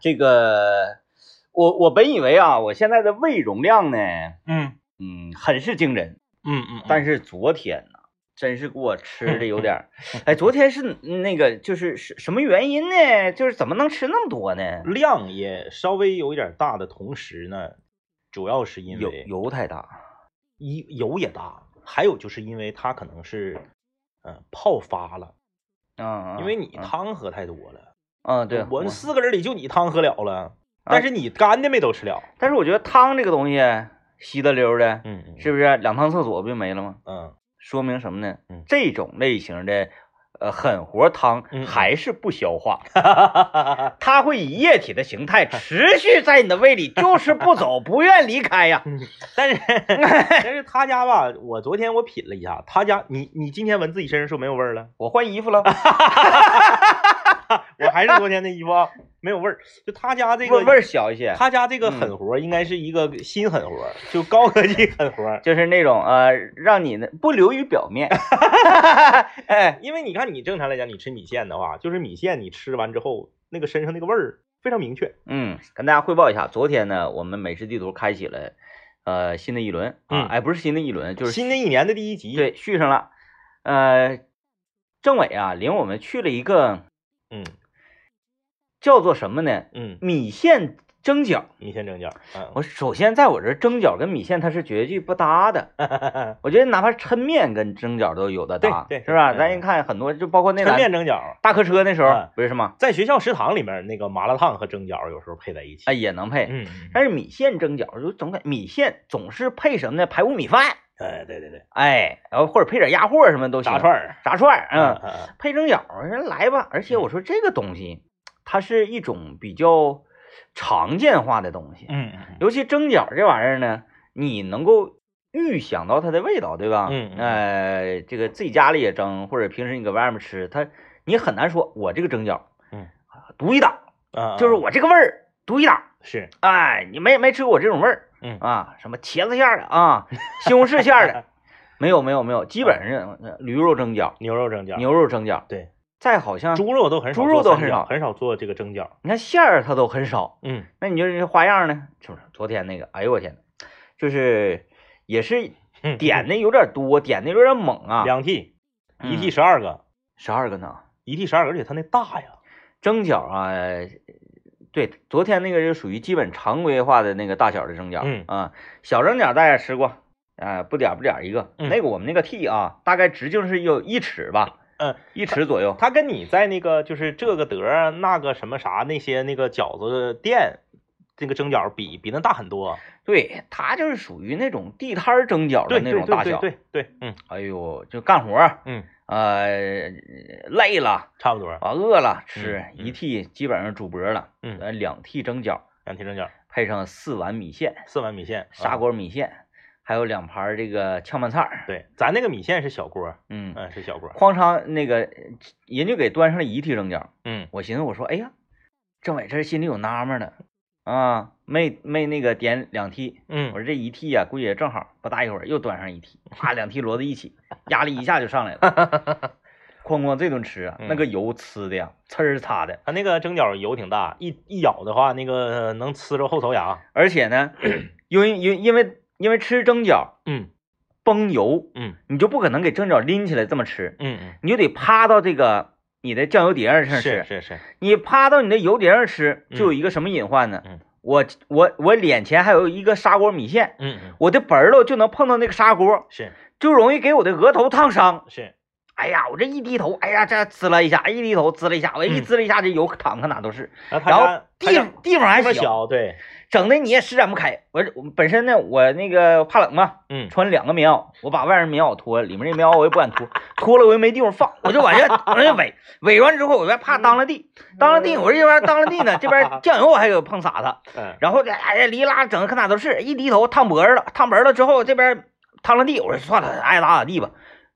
这个我我本以为啊，我现在的胃容量呢，嗯嗯，很是惊人，嗯嗯，但是昨天呢，真是给我吃的有点儿，哎，昨天是那个就是是什么原因呢？就是怎么能吃那么多呢？量也稍微有一点大的同时呢，主要是因为油油太大，一油也大，还有就是因为它可能是呃泡发了，嗯，因为你嗯汤喝太多了。嗯对，我们四个人里就你汤喝了了，但是你干的没都吃了。但是我觉得汤这个东西稀的溜的，嗯嗯是不是两趟厕所不就没了吗？嗯说明什么呢？嗯这种类型的呃狠活汤还是不消化，它会以液体的形态持续在你的胃里，就是不走，不愿离开呀。但是 但是他家吧，我昨天我品了一下，他家你你今天闻自己身上是不是没有味儿了？我换衣服了，我还是昨天的衣服啊，没有味儿。就他家这个味味儿小一些，他家这个狠活儿应该是一个新狠活儿，就高科技狠活儿。就是那种呃，让你呢不流于表面。哎，因为你看，你正常来讲，你吃米线的话，就是米线你吃完之后，那个身上那个味儿非常明确。嗯，跟大家汇报一下，昨天呢，我们美食地图开启了呃新的一轮啊，嗯哎，不是新的一轮，就是新的一年的第一集，，对续上了。呃，政委啊，领我们去了一个嗯叫做什么呢？嗯，米线蒸饺。米线蒸饺，嗯，我首先在我这儿蒸饺跟米线它是绝对不搭的，我觉得哪怕抻面跟蒸饺都有的搭，对对是吧？嗯咱一看很多，就包括那抻面蒸饺，大客车那时候嗯不是吗？在学校食堂里面那个麻辣烫和蒸饺有时候配在一起。哎，也能配。嗯，嗯但是米线蒸饺就总感米线总是配什么呢？排骨米饭，哎，对对对，哎，然后或者配点鸭货什么都行。炸串儿，炸串儿，嗯，嗯配蒸饺，人来吧。而且我说这个东西，它是一种比较常见化的东西，嗯嗯尤其蒸饺这玩意儿呢，你能够预想到它的味道，对吧？嗯嗯呃，这个自己家里也蒸，或者平时你搁外面吃，它你很难说我这个蒸饺，嗯啊，独一档，啊，就是我这个味儿独一档。是，哎，你没没吃过我这种味儿，嗯。啊，什么茄子馅儿的啊，西红柿馅儿的，没有没有没有，基本上驴肉蒸饺、牛肉蒸饺，牛肉蒸饺，对，再好像猪肉都很少猪肉都很少很少做这个蒸饺。你看馅儿它都很少，嗯那你就是这花样呢？是不是？昨天那个，哎呦我天，就是也是嗯，点的有点多，点的有点猛啊，两屉一嗯 T 十二个，十二个呢，一屉十二个，而且它那大呀，蒸饺啊。对，昨天那个就属于基本常规化的那个大小的蒸饺，嗯啊，小蒸饺大家吃过，啊，不点不点一个，嗯那个我们那个屉啊，大概直径是有一尺吧，嗯，一尺左右，它跟你在那个就是这个德那个什么啥那些那个饺子店，这个蒸饺比比那大很多。对，它就是属于那种地摊儿蒸饺的那种大小，对对对对，嗯哎呦，就干活儿，嗯，呃，累了。差不多。啊，饿了吃一屉基本上煮薄了，嗯，呃，两屉蒸饺，两屉蒸饺，配上四碗米线，四碗米线，砂啊。锅米线，还有两盘儿这个炝拌菜儿，对，咱那个米线是小锅，嗯，嗯，是小锅。哐嚓那个人就给端上了一屉蒸饺，嗯我寻思我说，哎呀，政委这心里有纳闷呢，啊，没没那个点两屉，嗯我嗯，说这一屉呀、估计也正好，不大一会儿又端上一屉，啪，两屉摞在一起，压力一下就上来了，哐哐这顿吃啊，那个油呲的呀，呲儿擦的。它那个蒸饺油挺大，一一咬的话，那个能呲着后槽牙。而且呢，因为因因为因为吃蒸饺嗯崩油，嗯你就不可能给蒸饺拎起来这么吃，嗯嗯，你就得趴到这个你的酱油碟儿上吃。是是是，你趴到你的油碟上吃，嗯就有一个什么隐患呢？嗯我我我脸前还有一个砂锅米线，嗯嗯我的本儿喽就能碰到那个砂锅，是就容易给我的额头烫伤。是，哎呀，我这一低头，哎呀，这滋了一下，一低头滋了一下，我一嗯。呲了一下，这油淌个哪都是。然后地家地方还小，小，对，整的你也施展不开。我我本身呢，我那个怕冷嘛，嗯。穿两个棉袄，我把外面棉袄脱了，里面这棉袄我也不敢脱，脱了我又没地方放，我就往下 往下围，围完之后我再怕当了地，当了地，我这边当了地呢，这边酱油我还给碰洒它，嗯。然后这哎呀离拉整的可哪都是，一低头烫脖子了，烫脖子了之后这边烫了地，我说算了，爱咋咋地吧，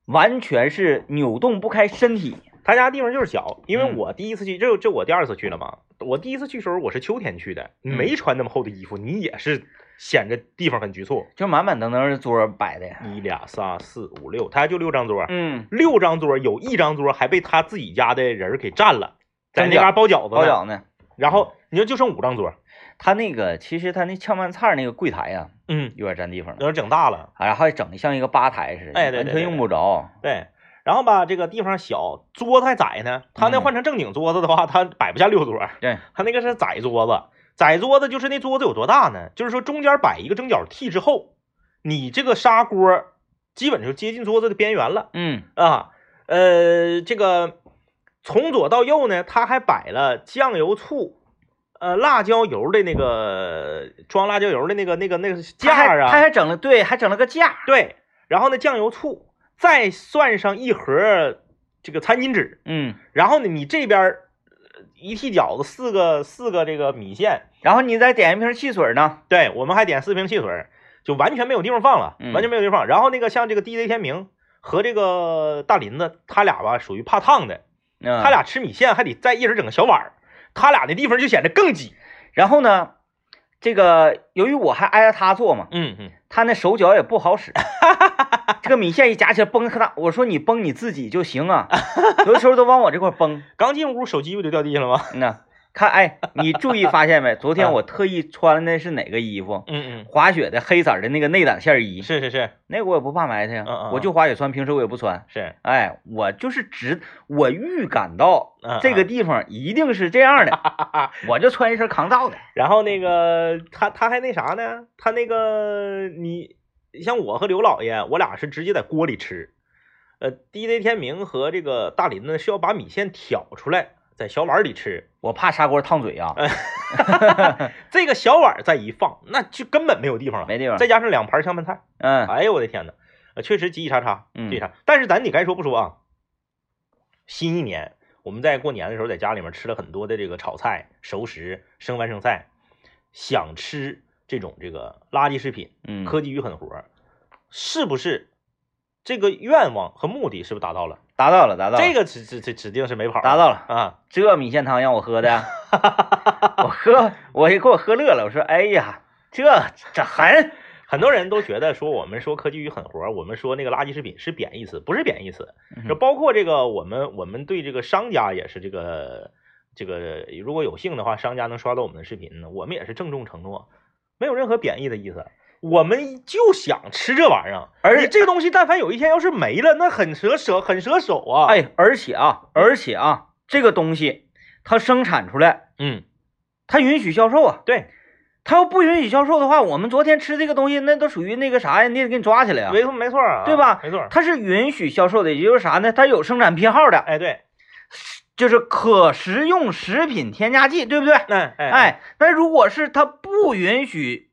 完全是扭动不开身体，他家地方就是小，因为嗯。我第一次去，这这我第二次去了嘛。我第一次去时候我是秋天去的，嗯。没穿那么厚的衣服，你也是显着地方很局促。就满满当当的桌摆的，一俩仨四五六，他家就六张桌，嗯，六张桌有一张桌还被他自己家的人给占了，在那嘎包饺子。包饺呢，然后你说就剩五张桌，他那个其实他那炝拌菜那个柜台呀、嗯，有点占地方了，有点整大了，然后还整的像一个吧台似的，哎对对对完全用不着。对。然后吧，这个地方小，桌子还窄呢。他那嗯换成正经桌子的话，他摆不下六桌。对，他那个是窄桌子，窄桌子就是那桌子有多大呢？就是说中间摆一个蒸饺屉之后，你这个砂锅基本就接近桌子的边缘了嗯啊。呃，这个从左到右呢，他还摆了酱油、醋，呃，辣椒油的那个装辣椒油的那个那个那个架儿啊，他还整了对，还整了个架。对，然后呢酱油、醋，再算上一盒这个餐巾纸，嗯，然后呢你这边一屉饺子，四个四个这个米线。然后你再点一瓶汽水呢。对，我们还点四瓶汽水，就完全没有地方放了，嗯完全没有地方放。然后那个像这个 DJ 天明和这个大林子，他俩吧属于怕烫的，嗯，他俩吃米线还得再一人整个小碗儿，他俩的地方就显得更挤。然后呢，这个由于我还挨着他坐嘛，嗯嗯，他那手脚也不好使，这个米线一夹起来崩可大。我说你崩你自己就行啊，有的时候都往我这块崩。刚进屋手机不就掉地下了吗？嗯呐，看哎，你注意发现没？昨天啊我特意穿的是哪个衣服？嗯滑雪的黑色的那个内胆线衣嗯，，是是是那个我也不怕埋汰呀嗯嗯，我就滑雪穿，平时我也不穿。是，哎，我就是直，我预感到嗯这个地方一定是这样的，我就穿一身抗造的。然后那个他他还那啥呢？他那个你像我和刘老爷，我俩是直接在锅里吃。呃，DJ 天明和这个大林呢是要把米线挑出来，在小碗里吃。我怕砂锅烫嘴啊，这个小碗再一放，那就根本没有地方了。没地方。再加上两盘香拌菜，嗯哎呦我的天呐，呃确实叽叽喳喳，嗯挤挤叉。但是咱你该说不说啊，新一年我们在过年的时候在家里面吃了很多的这个炒菜、熟食、生饭、剩菜，想吃这种这个垃圾食品、嗯，科技与狠活，是不是？这个愿望和目的是不是达到了？达到了，达到了，这个指指指指定是没跑，达到了。啊！这米线汤让我喝的，我喝，我也给我喝乐了。我说，哎呀，这这狠，很多人都觉得说我们说科技与狠活，我们说那个垃圾食品是贬义词，不是贬义词。嗯就包括这个我们我们对这个商家也是这个这个，如果有幸的话，商家能刷到我们的视频呢，我们也是郑重承诺，没有任何贬义的意思。我们就想吃这玩意儿，而且这个东西但凡有一天要是没了，那很舍舍，很舍手啊！，哎，而且啊，而且啊，这个东西它生产出来，嗯，它允许销售啊。对，它要不允许销售的话，我们昨天吃这个东西，那都属于那个啥呀？你得给你抓起来呀。没错没错啊，对吧没错，它是允许销售的，也就是啥呢？它有生产批号的，哎对，就是可食用食品添加剂，对不对？那哎哎，那如果是它不允许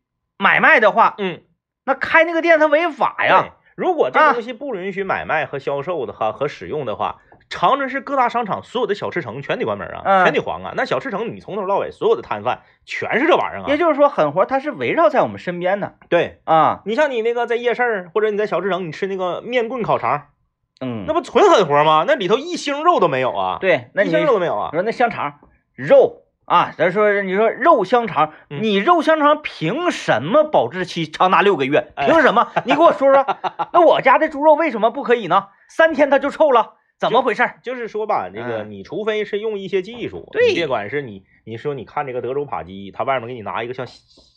买卖的话，嗯，那开那个店它违法呀。，如果这啊东西不允许买卖和销售的话和使用的话，长春市各大商场所有的小吃城全得关门啊，嗯全得黄啊。那小吃城你从头到尾所有的摊贩全是这玩意儿啊。也就是说，狠活它是围绕在我们身边的对啊。你像你那个在夜市或者你在小吃城，你吃那个面棍烤肠，嗯，那不纯狠活吗？那里头一星肉都没有啊，对，那一星肉都没有啊。说那香肠肉啊，咱说你说肉香肠，嗯你肉香肠凭什么保质期长达六个月？哎凭什么？你给我说说，那我家的猪肉为什么不可以呢？三天它就臭了，怎么回事儿？就是说吧，这个嗯你除非是用一些技术，对你别管是你你说你看这个德州扒鸡，它外面给你拿一个像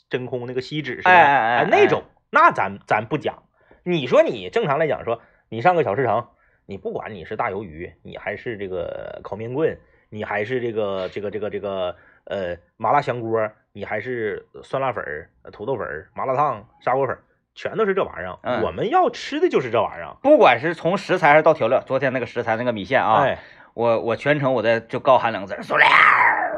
真空那个锡纸似的，哎哎哎那种，那咱咱不讲。你说你正常来讲说，你上个小市场，你不管你是大鱿鱼，你还是这个烤面棍，你还是这个这个这个这个呃麻辣香锅，你还是酸辣粉儿、土豆粉儿、麻辣烫、砂锅粉儿，全都是这玩意儿。嗯我们要吃的就是这玩意儿。不管是从食材还是到调料，昨天那个食材那个米线啊，哎，我我全程我在就高喊两个字儿塑料儿，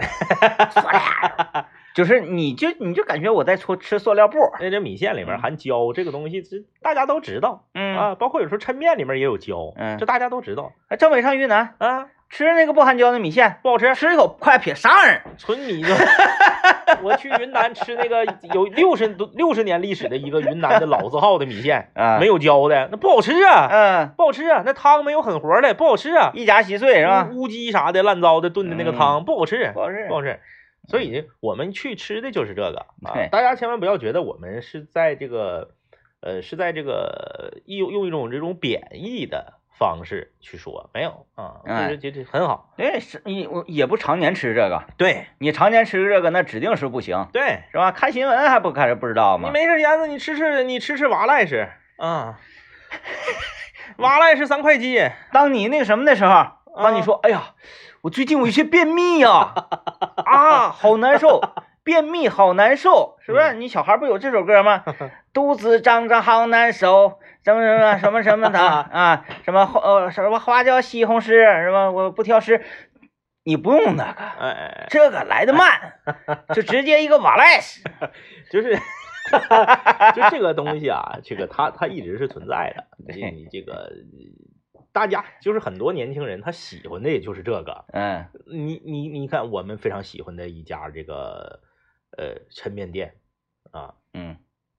塑料儿，就是你就你就感觉我在吃吃塑料布，那这米线里面含胶这个东西，这大家都知道嗯啊，包括有时候抻面里面也有胶，嗯这大家都知道哎政委上云南啊，吃那个不含胶的米线，不好吃，吃一口快撇啥玩意儿？纯米就。我去云南吃那个有六十多六十年历史的一个云南的老字号的米线，啊，没有胶的，那不好吃啊，嗯，不好吃啊，那汤没有狠活的，不好吃啊，一夹稀碎是吧？乌乌鸡啥的烂糟的炖的那个汤不好吃，不好吃不好吃。所以我们去吃的就是这个啊，大家千万不要觉得我们是在这个，呃，是在这个用用一种这种贬义的方式去说，没有啊，哎就是这这很好，对，是你我也不常年吃这个，对你常年吃这个那指定是不行，对，是吧？看新闻还不开始不知道吗你吗？没事闲着，你吃吃你吃吃瓦赖式啊，瓦赖是三块鸡，当你那个什么的时候，当你说，哎呀，我最近我有些便秘呀、啊，好难受，便秘好难受，是不是？你小孩不有这首歌吗？肚子胀胀好难受，什么什么什么什么的 啊，什么花呃什么花椒西红柿，什么我不挑食，你不用那个，哎这个来的慢，就直接一个瓦赖式。就是就这个东西啊，这个它它一直是存在的，你你这个大家就是很多年轻人他喜欢的也就是这个，嗯你你你看，我们非常喜欢的一家这个呃抻面店啊，嗯，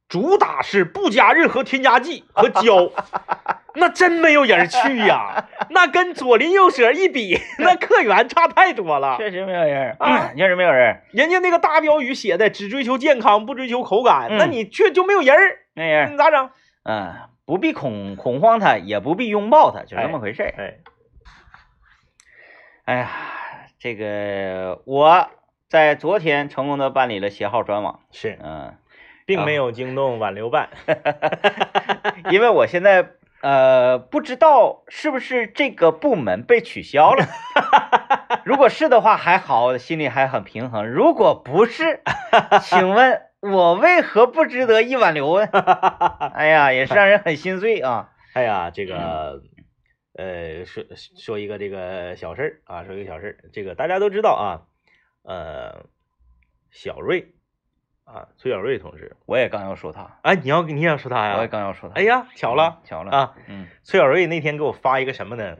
主打是不加任何添加剂和 胶，那真没有人去呀，那跟左邻右舍一比，那客源差太多了。确实没有人啊确实没有人，人家那个大标语写的只追求健康，不追求口感，嗯那你去就没有人儿，没人，你咋整？嗯，不必恐恐慌他，也不必拥抱他，就这么回事儿。哎，哎呀，这个我在昨天成功的办理了携号转网，是，嗯，并没有惊动挽留办。因为我现在呃不知道是不是这个部门被取消了，如果是的话还好，心里还很平衡；如果不是，请问我为何不值得一挽留呢？哎呀，也是让人很心碎啊。哎呀，这个，呃，说说一个这个小事儿啊，说一个小事儿，这个大家都知道啊，呃，小瑞啊，崔小瑞同志，我也刚要说他，哎，你要你也要说他呀我也？刚要说他。哎呀，巧了嗯，巧了啊！嗯崔小瑞那天给我发一个什么呢？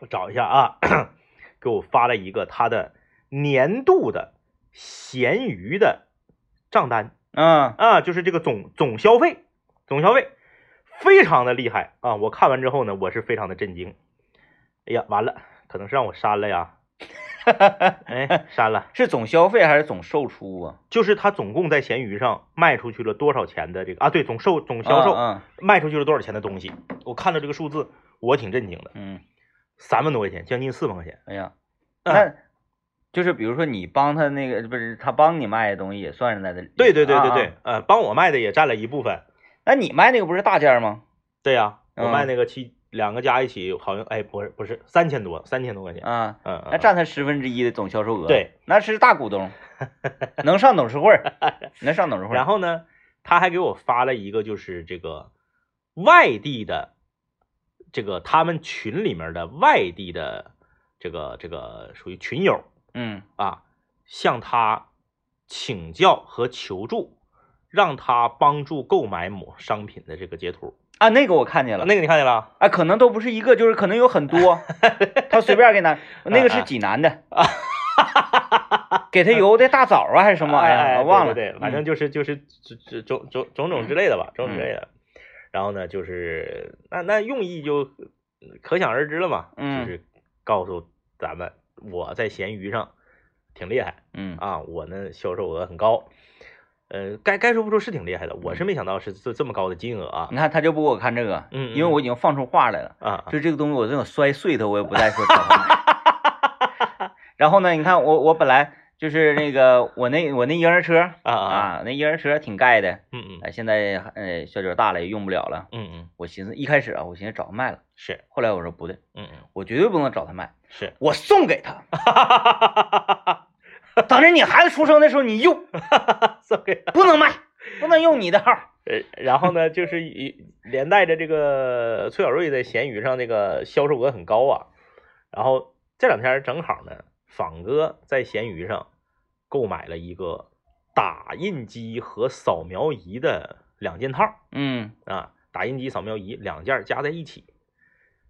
我找一下啊，给我发了一个他的年度的闲鱼的账单嗯啊，就是这个总总消费，总消费非常的厉害啊！我看完之后呢，我是非常的震惊。哎呀，完了，可能是让我删了呀。哎，删了，是总消费还是总售出啊？就是他总共在闲鱼上卖出去了多少钱的这个啊？对，总售总销售嗯卖出去了多少钱的东西？我看到这个数字，我挺震惊的，嗯，三万多块钱，将近四万块钱。哎呀，嗯那就是比如说你帮他那个不是他帮你卖的东西也算是在这里。对对对对对啊，啊呃，帮我卖的也占了一部分。那你卖那个不是大件吗？对呀、我嗯卖那个七两个加一起好像哎不是不是三千多三千多块钱。啊，嗯，嗯那占他十分之一的总销售额。对，那是大股东，能上董事会儿，能上董事会儿。然后呢，他还给我发了一个就是这个外地的这个他们群里面的外地的这个这个属于群友嗯啊，向他请教和求助，让他帮助购买某商品的这个截图。啊，那个我看见了，那个你看见了？啊，可能都不是一个，就是可能有很多，他随便给拿，那个是济南的啊，给他邮的大枣啊还是什么？玩意儿，我忘了，对反正嗯。就是就是种种种种种种之类的吧，种种之类的。然后呢，就是那那用意就可想而知了嘛，嗯。就是告诉咱们我在闲鱼上挺厉害嗯。啊，我呢销售额很高。呃，该该说不说是挺厉害的，我是没想到是这这么高的金额啊你看他就不给我看这个，嗯嗯因为我已经放出话来了，啊！就这个东西我这种摔碎它，我也不再说找他买。然后呢，你看我我本来就是那个我那我那婴儿车啊啊啊，那婴儿车挺盖的，嗯嗯哎，现在呃小脚大了也用不了了。嗯嗯，我寻思一开始啊，我寻思找他卖了，是，后来我说不对，嗯嗯我绝对不能找他卖，是，我送给他。等着你孩子出生的时候你用，送给不能卖，不能用你的号。呃，然后呢，就是一连带着这个崔小瑞在闲鱼上那个销售额很高啊。然后这两天正好呢，仿哥在闲鱼上购买了一个打印机和扫描仪的两件套嗯啊，打印机、扫描仪两件加在一起，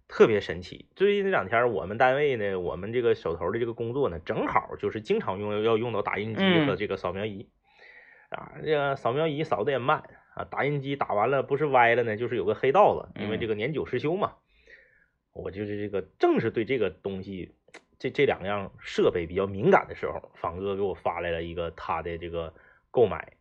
特别神奇。最近这两天我们单位呢，我们这个手头的这个工作呢，正好就是经常用要用到打印机和嗯这个扫描仪。啊，这个扫描仪扫的也慢啊，打印机打完了不是歪了呢，就是有个黑道子，因为嗯这个年久失修嘛。我就是这个正是对这个东西，这这两样设备比较敏感的时候，仿哥给我发来了一个他的这个购买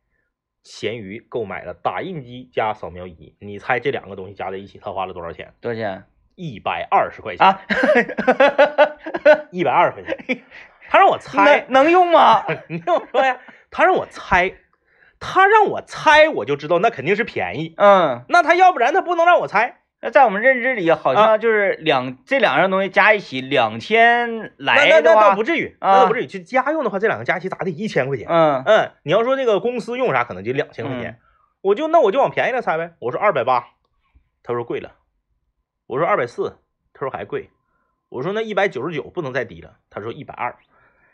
闲鱼购买了打印机加扫描仪，你猜这两个东西加在一起，他花了多少钱？多少钱一百二十块钱，啊？一百二十块钱。他让我猜，能能用吗？你听我说呀，他让我猜，他让我猜，我就知道那肯定是便宜。嗯，那他要不然他不能让我猜。那在我们认知里，好啊像就是两、这两样东西加一起两千那那那来的话，倒不至于，那啊倒不至于。就家用的话，这两个加一起咋得一千块钱？嗯嗯，你要说那个公司用啥，可能就两千块钱。我就那我就往便宜了猜呗。我说二百八，他说贵了。我说二百四，他说还贵。我说那一百九十九不能再低了，他说一百二。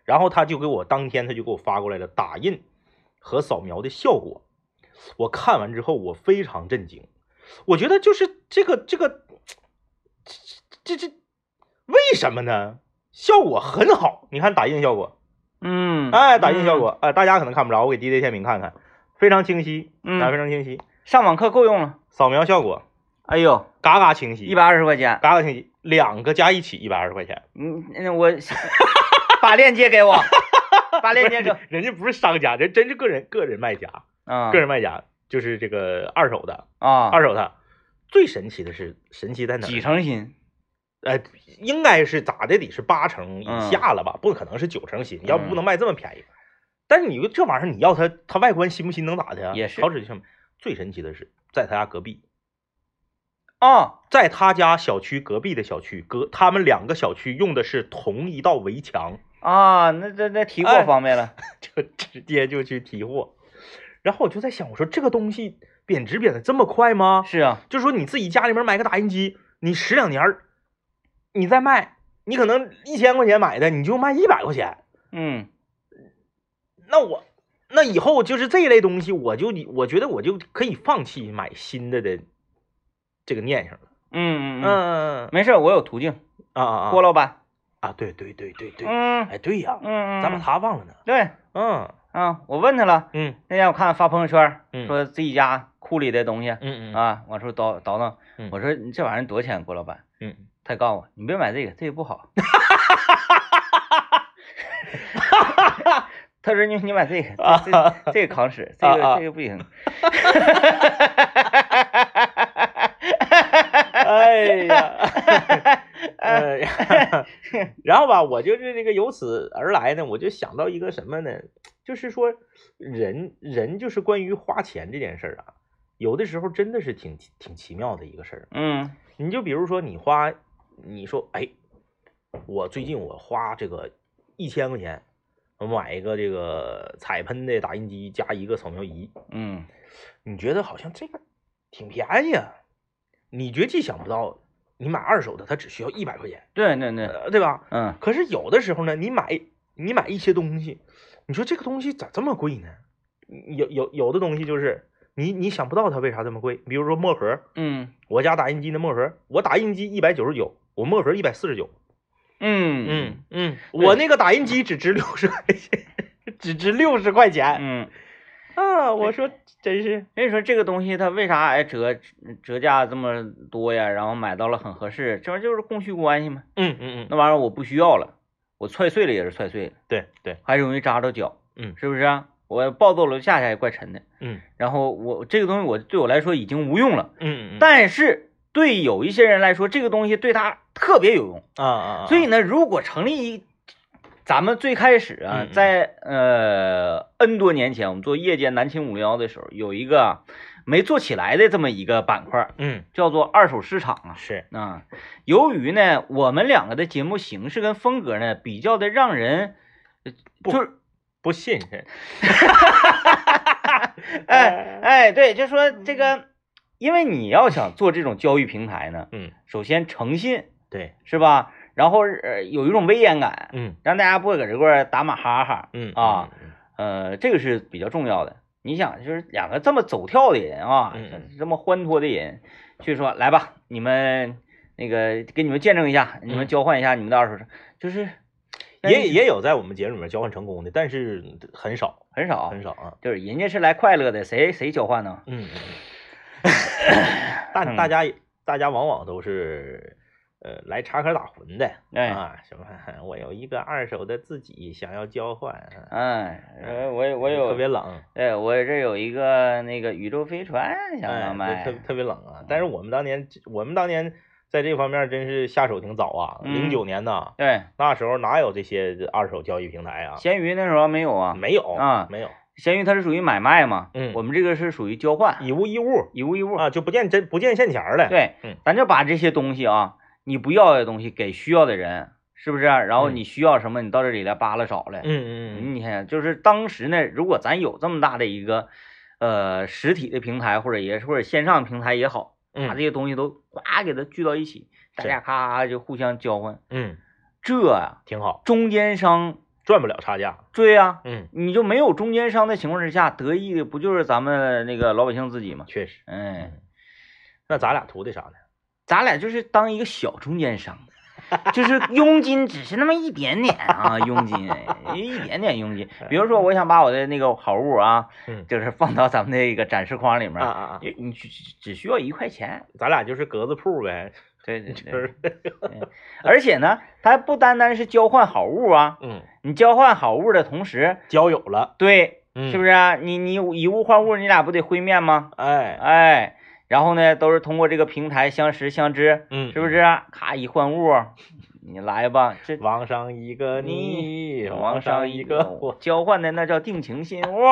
然后他就给我当天他就给我发过来了打印和扫描的效果。我看完之后，我非常震惊。我觉得就是这个这个这这这为什么呢？效果很好，你看打印效果，嗯，哎，打印效果，哎，大家可能看不着，我给 DJ 天明看看，非常清晰，嗯，啊，非嗯，常清晰。上网课够用了。扫描效果，哎呦，嘎嘎清晰，一百二十块钱，嘎嘎清晰，两个加一起一百二十块钱。嗯，那我把链接给我，把链接给我人家不是商家，人真是个人个人卖家，啊个人卖家就是这个二手的，啊，二手的。最神奇的是，神奇在哪？几成新？呃，应该是咋的，得是八成以嗯下了吧？不可能是九成新，要不不能卖这么便宜。但是你这玩意儿，你要它，它外观新不新能咋的呀？也是好使就什么？最神奇的是，在他家隔壁，啊，在他家小区隔壁的小区，隔他们两个小区用的是同一道围墙，啊，那这那提货哎方便了。就直接就去提货。然后我就在想，我说这个东西贬值贬的这么快吗？是啊，就是说你自己家里面买个打印机，你十两年儿，你再卖，你可能一千块钱买的，你就卖一百块钱。嗯那我那以后就是这一类东西，我就我觉得我就可以放弃买新的的这个念想了。嗯嗯嗯，嗯没事，我有途径。啊啊啊郭老板，啊！对对对对对，嗯哎对呀，嗯嗯，咱把他忘了呢。对嗯啊，我问他了，嗯那天我看发朋友圈，嗯说自己家库里的东西嗯嗯啊，往出倒倒腾嗯。我说你这玩意儿多少钱，郭老板？嗯，他告诉我你别买这个，这个不好。他说你你买这个，这这这个扛使，这个这个不行。哎呀，哎呀，然后吧，我就是这个由此而来呢，我就想到一个什么呢？就是说人人就是关于花钱这件事儿啊，有的时候真的是挺挺奇妙的一个事儿。嗯你就比如说你花，你说哎，我最近我花这个一千块钱，我买一个这个彩喷的打印机加一个扫描仪，嗯你觉得好像这个挺便宜啊？你绝技想不到，你买二手的它只需要一百块钱，对对对，呃，对吧？嗯可是有的时候呢，你买你买一些东西，你说这个东西咋这么贵呢？有有有的东西就是你你想不到它为啥这么贵，比如说墨盒，嗯我家打印机的墨盒，我打印机一百九十九，我墨盒一百四十九。嗯嗯嗯，我那个打印机只值六十块钱，只值六十块钱嗯，啊！我说真是，所以说这个东西它为啥哎折折价这么多呀？然后买到了很合适，这玩意儿就是供需关系嘛。嗯嗯嗯，那玩意儿我不需要了，我踹碎了也是踹碎了，对对，还容易扎着脚，嗯是不是啊？我抱到楼下下也怪沉的。嗯然后我这个东西我对我来说已经无用了，嗯嗯，但是对有一些人来说，这个东西对他特别有用。啊啊，所以呢，如果成立一，咱们最开始啊在呃 N 多年前，我们做夜间南青五零幺的时候，有一个没做起来的这么一个板块，嗯。叫做二手市场啊。是，啊，由于呢，我们两个的节目形式跟风格呢，比较的让人，就是不信任，哎 哎，对，就说这个，因为你要想做这种交易平台呢，嗯。首先诚信对，是吧？然后呃有一种威严感，嗯让大家不会搁这块儿打马哈哈，嗯啊，呃，这个是比较重要的。你想，就是两个这么走跳的人啊，这么欢脱的人，去说来吧，你们那个给你们见证一下，你们嗯交换一下你们的二手车，就是也也有在我们节目里面交换成功的，但是很少很少，很少啊，就是人家是来快乐的，谁谁交换呢？嗯，大大家大家往往都是，呃，来插科打诨的，哎啊，什么 我有一个二手的自己想要交换，哎，我我我有特别冷，哎，我这有一个那个宇宙飞船想要哎，卖，特特别冷啊。但是我们当年，我们当年在这方面真是下手挺早啊，嗯零九年呐，对，那时候哪有这些二手交易平台啊？闲鱼那时候没有啊，没有啊没有，闲鱼它是属于买卖嘛，嗯我们这个是属于交换，以物易物以物易物，啊，就不见真不见现钱儿了。，对，嗯咱就把这些东西啊，你不要的东西给需要的人，是不是？然后嗯你需要什么，你到这里来扒拉找来。嗯嗯嗯你看，就是当时呢，如果咱有这么大的一个呃实体的平台，或者也是或者线上平台也好，把这嗯些东西都呱给它聚到一起，大是家咔咔就互相交换，嗯，这啊、挺好，中间商赚不了差价。对呀、嗯，你就没有中间商的情况之下，得益的不就是咱们那个老百姓自己吗？确实。嗯，那咱俩图的啥呢？咱俩就是当一个小中间商，就是佣金只是那么一点点啊，佣金一点点佣金。比如说，我想把我的那个好物啊，嗯就是放到咱们那个展示框里面！你你只只需要一块钱，咱俩就是格子铺呗，对对就对。是而且呢，它还不单单是交换好物啊，嗯，你交换好物的同时，交友了，对，嗯，是不是啊？你你以物换物，你俩不得会面吗？哎，哎，然后呢，都是通过这个平台相识相知，嗯，是不是啊？咔一换物，你来吧，这往上一个你，网上上一个我，交换的那叫定情信物，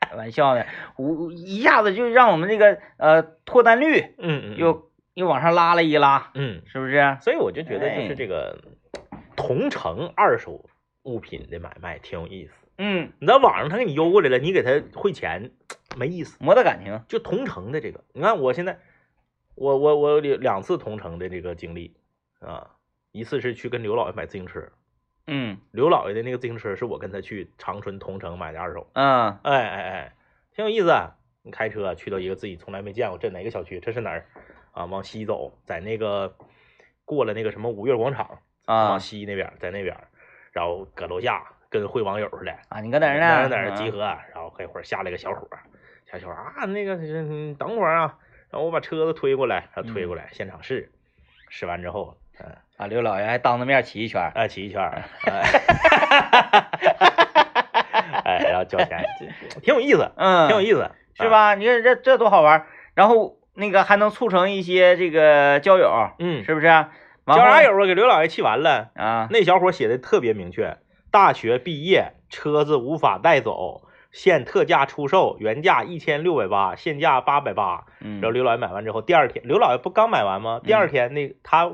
开 玩笑呢，我一下子就让我们这个呃脱单率嗯嗯，又又往上拉了一拉，嗯，是不是？所以我就觉得就哎是这个同城二手物品的买卖挺有意思。嗯，你在网上他给你邮过来了，你给他汇钱没意思。摩擦感情，就同城的这个，你看我现在，我我我有两两次同城的这个经历啊，一次是去跟刘老爷买自行车，嗯刘老爷的那个自行车是我跟他去长春同城买的二手，嗯哎哎哎，挺有意思啊。你开车去到一个自己从来没见过，这哪个小区？这是哪儿？啊，往西走，在那个过了那个什么五月广场，啊往西那边，在那边，然后搁楼下跟会网友似的，啊，你搁哪儿呢？哪儿哪儿集啊合，然后一会儿下来个小伙儿，小伙儿啊，那个嗯等会儿啊，然后我把车子推过来，然后推过来，现场试，试完之后，嗯，啊，刘老爷还当着面骑一圈儿，哎，骑一圈儿，哎，哎，然后交钱，挺有意思，嗯，挺有意思，啊？是吧？你看这这多好玩儿，然后那个还能促成一些这个交友，嗯，是不是？交啥友啊？给刘老爷气完了，啊？那小伙写的特别明确，大学毕业，车子无法带走。现特价出售，原价一千六百八，现价八百八。嗯然后刘老爷买完之后，第二天刘老爷不刚买完吗？第二天那他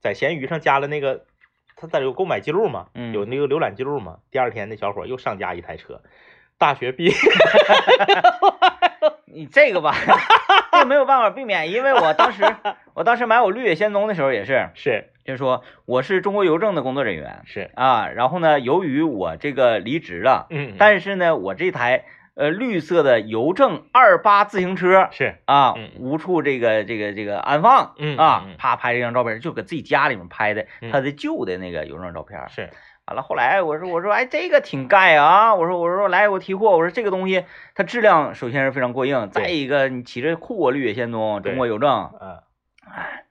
在闲鱼上加了那个，他在有购买记录嘛，嗯有那个浏览记录嘛。第二天那小伙又上架一台车，大学毕业，你这个吧，这个没有办法避免，因为我当时 我当时买我绿野仙踪的时候也是，是就是说我是中国邮政的工作人员是，啊，然后呢，由于我这个离职了，嗯，但是呢，我这台呃绿色的邮政二八自行车是，啊嗯，无处这个这个这个安放，嗯啊啪拍这张照片，就搁自己家里面拍的嗯他的旧的那个邮政照片。是，完了，后来我说我说哎，这个挺盖啊，我说我说来我提货，我说这个东西它质量首先是非常过硬，再一个你骑着酷我绿野仙踪，中国邮政，嗯。哎，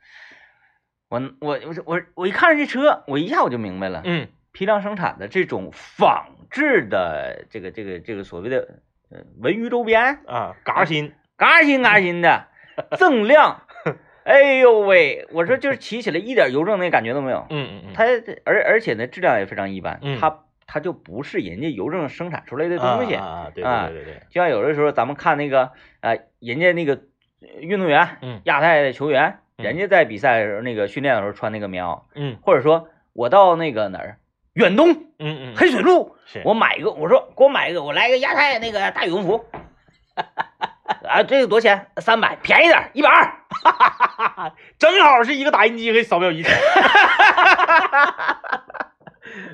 我我我我我一看着这车，我一下我就明白了，嗯批量生产的这种仿制的这个这个这个所谓的呃文娱周边，啊，嘎新，嘎新嘎新的，锃亮，哎呦喂，我说就是骑起来一点邮政那感觉都没有，嗯嗯嗯，它而而且呢质量也非常一般，嗯。它它就不是人家邮政生产出来的东西，啊对啊对对对对，就像有的时候咱们看那个呃人家那个运动员，嗯。亚太的球员，嗯。人家在比赛的时候那个训练的时候穿那个棉袄，嗯。或者说我到那个哪儿远东嗯嗯，黑水路。我买一个，我说给我买一个，我来个亚太那个大羽绒服，啊，这个多少钱？三百，便宜点，一百二。哈哈哈哈正好是一个打印机和扫描仪。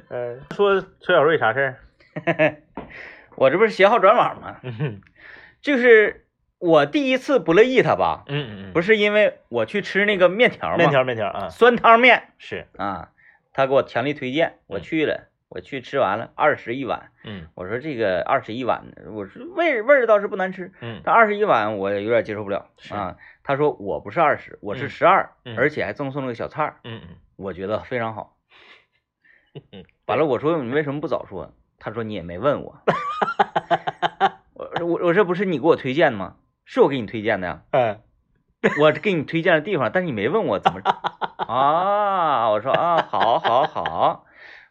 呃，说崔小瑞啥事儿？我这不是携号转网吗？嗯就是我第一次不乐意他吧，嗯嗯，不是是因为我去吃那个面条吗？面条面条啊，酸汤面是啊，他给我强力推荐，我嗯去了，我去吃完了二十一碗，嗯我说这个二十一碗，我说味儿味儿倒是不难吃，嗯但二十一碗我有点接受不了啊。他说我不是二十，我是嗯十二、嗯而且还赠送了个小菜儿，嗯嗯我觉得非常好。嗯，完了，我说你为什么不早说？他说你也没问我。我我我这不是你给我推荐的吗？是我给你推荐的呀，嗯我给你推荐的地方，但是你没问我怎么 啊？我说啊，好，好，好。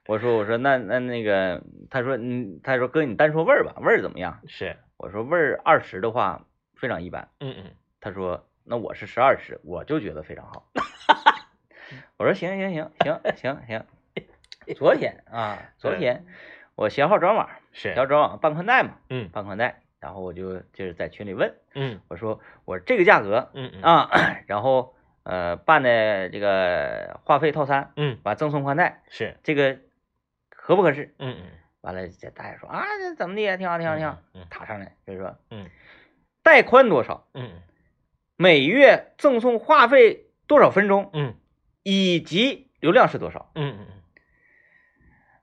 我说我说那那那个，他说嗯，他说哥你单说味儿吧，味儿怎么样？是，我说味儿二十的话非常一般。嗯嗯他说那我是十二十，我就觉得非常好。我说行行行行行行。昨天啊，昨天我携号转网，是，要转网办宽带嘛，嗯办宽带，然后我就就是在群里问，嗯我说我这个价格嗯嗯啊，然后呃办的这个话费套餐，嗯完赠送宽带，是，这个合不合适？嗯嗯完了，这大爷说啊，这怎么的，挺好，挺好，挺好，嗯塔上来就是说，嗯带宽多少，嗯每月赠送话费多少分钟，嗯以及流量是多少？嗯嗯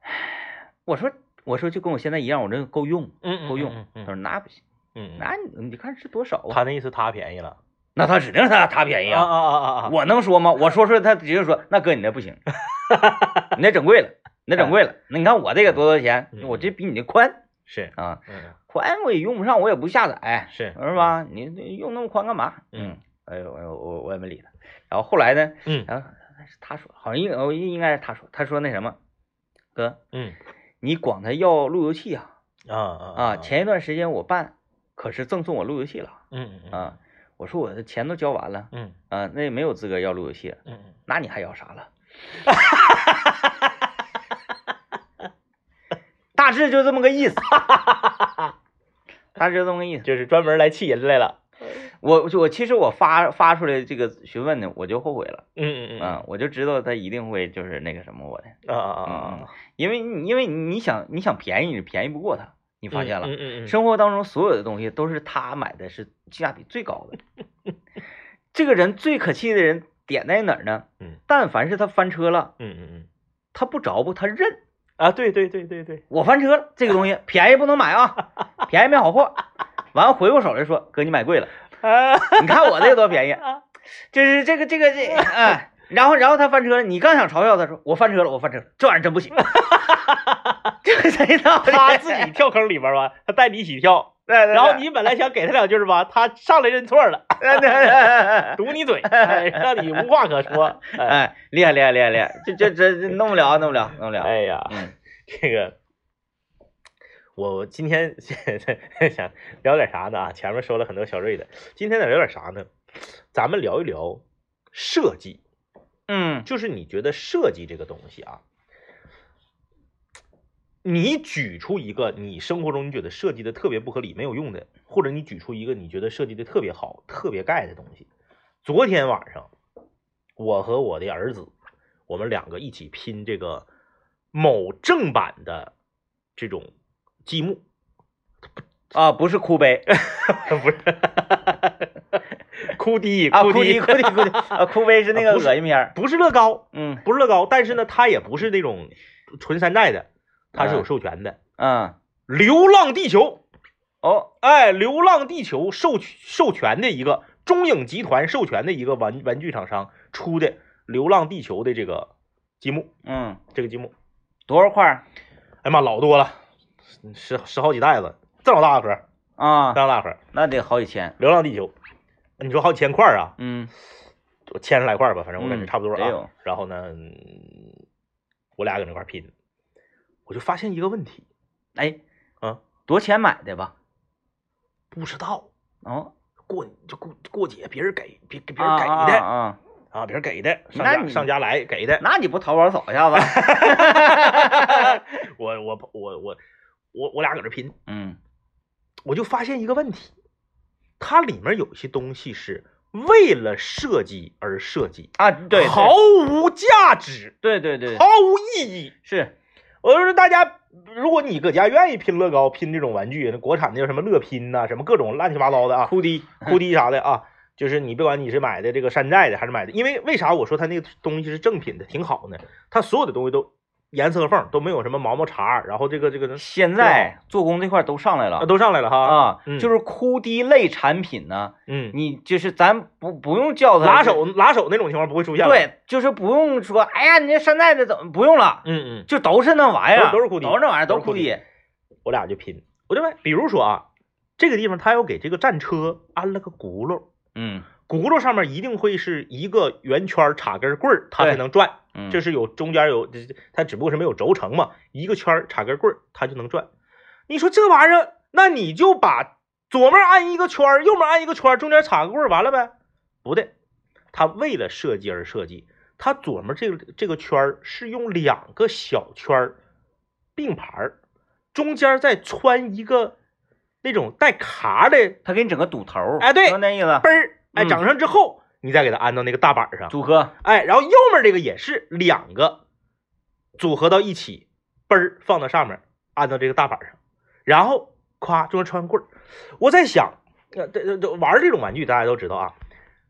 我说我说就跟我现在一样，我这个够用，嗯够用。嗯他说那不行，嗯，那你你看是多少啊？他那意思他便宜了，那他指定是他他便宜啊啊。啊啊啊！我能说吗？我说出来，他直接说，那哥你那不行，你那整贵了，你那整贵了。那你看我这个多少钱？嗯我这比你的宽是，啊，嗯宽我也用不上，我也不下载，是是吧？你你用那么宽干嘛？嗯，哎呦我我我也没理他。然后后来呢？嗯然后是他说，好像应我应该是他说，他说那什么，哥，嗯你管他要路由器啊啊啊啊！前一段时间我办，可是赠送我路由器了嗯嗯啊。我说我的钱都交完了嗯啊，那也没有资格要路由器了。嗯那你还要啥了？大致就这么个意思，大致就这么个意思。就是专门来气人来了。我我其实我发发出来这个询问呢，我就后悔了嗯嗯啊，我就知道他一定会就是那个什么我的，啊啊啊啊！因为因为你想你想便宜，你便宜不过他，你发现了，嗯嗯嗯，生活当中所有的东西都是他买的是性价比最高的。这个人最可气的人点在哪儿呢？嗯，但凡是他翻车了，嗯嗯嗯他不着不，他认。啊，对对对对对，我翻车了，这个东西便宜不能买啊，便宜没好货。完了回过手来说，哥你买贵了，啊，你看我这个多便宜，就是这个这个这哎，然后然后他翻车了，你刚想嘲笑他说我翻车了，我翻车了，这玩意儿真不行，这谁道理？他自己跳坑里边吧，他带你一起跳，对，对然后你本来想给他两句吧，他上来认错了，堵你嘴，哎让你无话可说。哎，哎，厉害厉害厉害厉害，这这这这弄不了弄不了弄不了，哎呀，嗯。这个我今天 想聊点啥呢？啊，前面说了很多小瑞的，今天想聊点啥呢？咱们聊一聊设计，嗯。就是你觉得设计这个东西啊，你举出一个你生活中你觉得设计的特别不合理、没有用的，或者你举出一个你觉得设计的特别好、特别盖的东西。昨天晚上，我和我的儿子，我们两个一起拼这个某正版的这种积木，啊，不是哭悲 不是哭滴啊，哭滴滴哭滴哭滴啊，哭悲是那个恶心片儿，不是乐高，嗯。不是乐高，但是呢，它也不是那种纯山寨的，它是有嗯授权的。嗯流浪地球，哦哎，流浪地球授授权的一个中影集团授权的一个玩玩具厂商出的流浪地球的这个积木，嗯，这个积木，多少块儿哎呀妈，老多了，十十好几袋子，这么大个盒，啊？这么大盒，那得好几千，流浪地球，你说好几千块啊？嗯千十来块吧，反正我感觉嗯差不多啊。然后呢，嗯我俩搁那块拼，我就发现一个问题，哎啊，多少钱买的吧？不知道啊，过就过过节别人给别别人啊给的啊啊，啊，别人给的，上那你家上家来给的。那你不淘宝扫一下子？我我我我我我俩搁这拼，嗯我就发现一个问题，它里面有些东西是为了设计而设计，啊，对，对毫无价值，对对对，毫无意义。是，我就说大家，如果你搁家愿意拼乐高、拼这种玩具，那国产的叫什么乐拼呐、什么各种乱七八糟的啊，哭滴，哭滴啥的啊，就是你别管你是买的这个山寨的还是买的，因为为啥我说它那个东西是正品的挺好呢？它所有的东西都严丝合缝，都没有什么毛毛茬，然后这个这个现在做工这块都上来了都上来了哈啊，嗯。就是哭滴类产品呢，嗯，你就是咱不不用叫它拉手拉手那种情况不会出现了，，对，就是不用说，哎呀，你这山寨的怎么不用了，嗯嗯，就都是那玩意儿，都都是哭滴都是那玩意儿，都是哭滴都是哭滴。我俩就拼，我就问，比如说啊，这个地方他要给这个战车安了个轱辘，嗯轱辘上面一定会是一个圆圈插根棍儿，它才能转。嗯，这是有中间有，它只不过是没有轴承嘛，一个圈儿插根棍儿，它就能转。你说这玩意儿，那你就把左面按一个圈儿，右面按一个圈儿，中间插个棍儿，完了呗？不对，它为了设计而设计，它左面这个这个圈儿是用两个小圈儿并排，中间再穿一个那种带卡的它给你整个堵头儿，哎对就那意思，嘣儿，哎，嗯整上之后，你再给它安到那个大板上。组合，哎，然后右面这个也是两个组合到一起，嘣儿放到上面，安到这个大板上，然后咵中间穿棍儿。我在想，呃，这这这玩这种玩具大家都知道啊，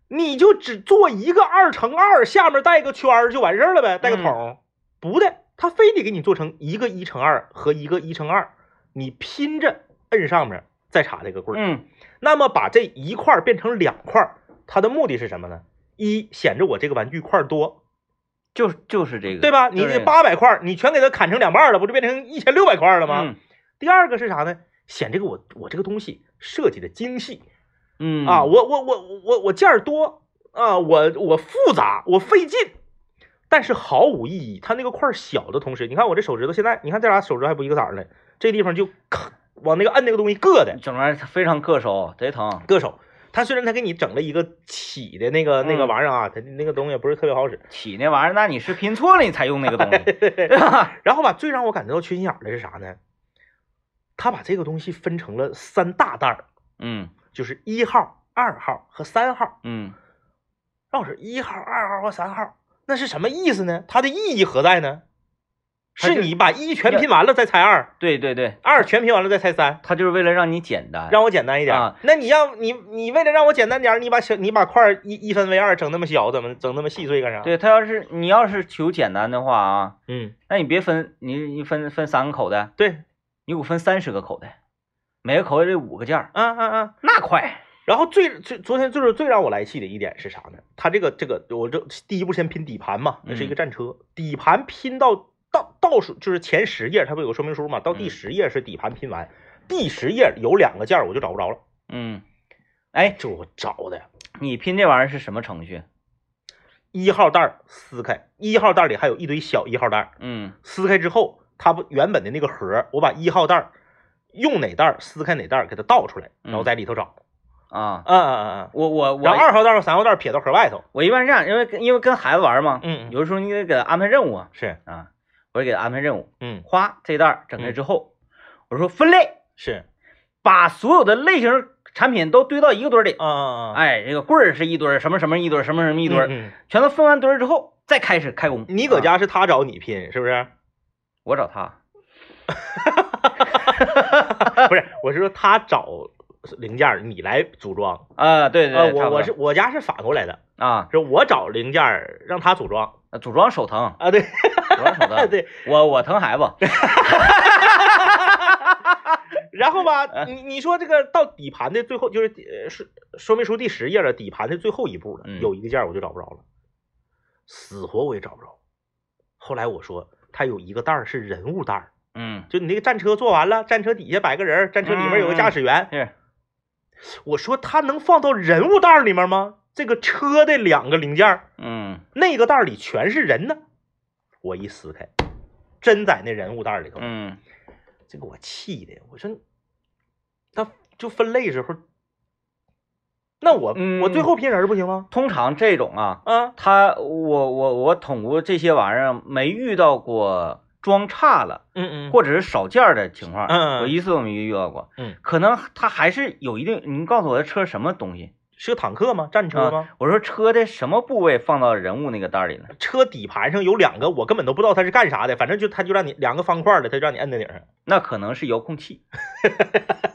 你就只做一个二乘二，下面带个圈儿就完事儿了呗，带个嗯。不的，他非得给你做成一个一乘二和一个一乘二，你拼着摁上面再插这个棍儿。嗯那么把这一块变成两块，它的目的是什么呢？一显着我这个玩具块多，就就是这个，对吧？你这八百块，你全给它砍成两半了，不就变成一千六百块了吗？嗯第二个是啥呢？显这个我我这个东西设计的精细嗯啊，我我我我我件儿多啊，我我复杂，我费劲，但是毫无意义。它那个块儿小的同时，你看我这手指头现在，你看这俩手指头还不一个色儿呢，这地方就咔往那个摁那个东西硌的，整玩意儿非常硌手，贼疼。硌手。他虽然他给你整了一个起的那个那个嗯玩意儿啊，它那个东西也不是特别好使。起那玩意儿，那你是拼错了你才用那个东西？然后吧，最让我感觉到缺心眼儿的是啥呢？他把这个东西分成了三大袋儿，嗯就是一号、二号和三号。嗯，让我说一号、二号和三号，那是什么意思呢？它的意义何在呢？是你把一全拼完了再猜二，对对对，二全拼完了再猜三，他就是为了让你简单，让我简单一点。啊。那你要你你为了让我简单点儿，你把小你把块一一分为二，整那么小，怎么整那么细碎干啥？，对他要是你要是求简单的话啊，嗯，那你别分你你分分三个口袋，对，你给我分三十个口袋，每个口袋这五个件儿，啊啊啊。那快。然后最最昨天就是最让我来气的一点是啥呢？他这个这个我这第一步先拼底盘嘛，那是一个战车，底盘拼到倒倒数就是前十页，它不有个说明书嘛？到第嗯十页是底盘拼完，第十页有两个件儿我就找不着了，嗯，哎，这我找的。你拼这玩意儿是什么程序？一号袋撕开，一号袋里还有一堆小一号袋，嗯撕开之后，它不原本的那个盒，我把一号袋用哪袋撕开哪袋给它倒出来，然后在里头找。啊，啊啊啊！我。我我然后我二号袋和三号袋撇到盒外头。我一般是这样，因为因为跟孩子玩嘛，嗯，有的时候你得给他安排任务啊是，啊，我得给他安排任务，嗯哗，这袋儿整开之后，我说分类，是，把所有的类型产品都堆到一个堆里。啊啊啊，哎，这个棍儿是一堆，什么什么一堆，什么什么一堆全都分完堆之后，再开始开工。你搁啊家是他找你拼，是不是？我找他，不是，我是说他找零件，你来组装。啊，对对我我是我家是反过来的，啊，是我找零件让他组装组装手疼，啊，对 对。我我疼孩子，然后吧，嗯你你说这个到底盘的最后，就是呃说说明书第十页了，底盘的最后一步了，嗯有一个件儿我就找不着了，死活我也找不着。后来我说，他有一个袋儿是人物袋儿，嗯，就你那个战车做完了，战车底下摆个人，战车里面有个驾驶员。是，我说他能放到人物袋儿里面吗？这个车的两个零件儿，嗯那个袋儿里全是人呢。我一撕开，真在那人物袋里头。嗯，这给我气的，我说，他就分类时候，那我、嗯我最后拼人不行吗？通常这种啊，啊，他我我我统过这些玩意儿，没遇到过装差了嗯嗯，或者是少件儿的情况，嗯嗯我一次都没遇到过。嗯，可能他还是有一定，你告诉我这车什么东西？是个坦克吗？战车吗？我说车的什么部位放到人物那个袋儿里了？车底盘上有两个，我根本都不知道它是干啥的，反正就它就让你两个方块的，它就让你摁在顶上。那可能是遥控器，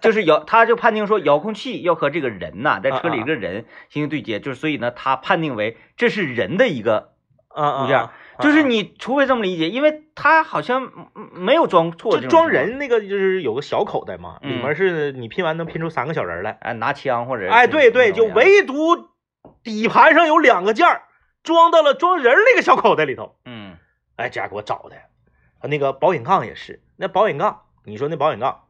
就是遥，他就判定说遥控器要和这个人呐、在车里一个人进行对接，就是所以呢，他判定为这是人的一个啊物件儿。就是啊你除非这么理解，因为它好像嗯没有装错就装人那个就是有个小口袋嘛，里嗯面是你拼完能拼出三个小人来。哎拿枪或者哎，对对，就唯独底盘上有两个件儿装到了装人那个小口袋里头。嗯哎，这家给我找的，啊那个保险杠也是，那保险杠，你说那保险杠，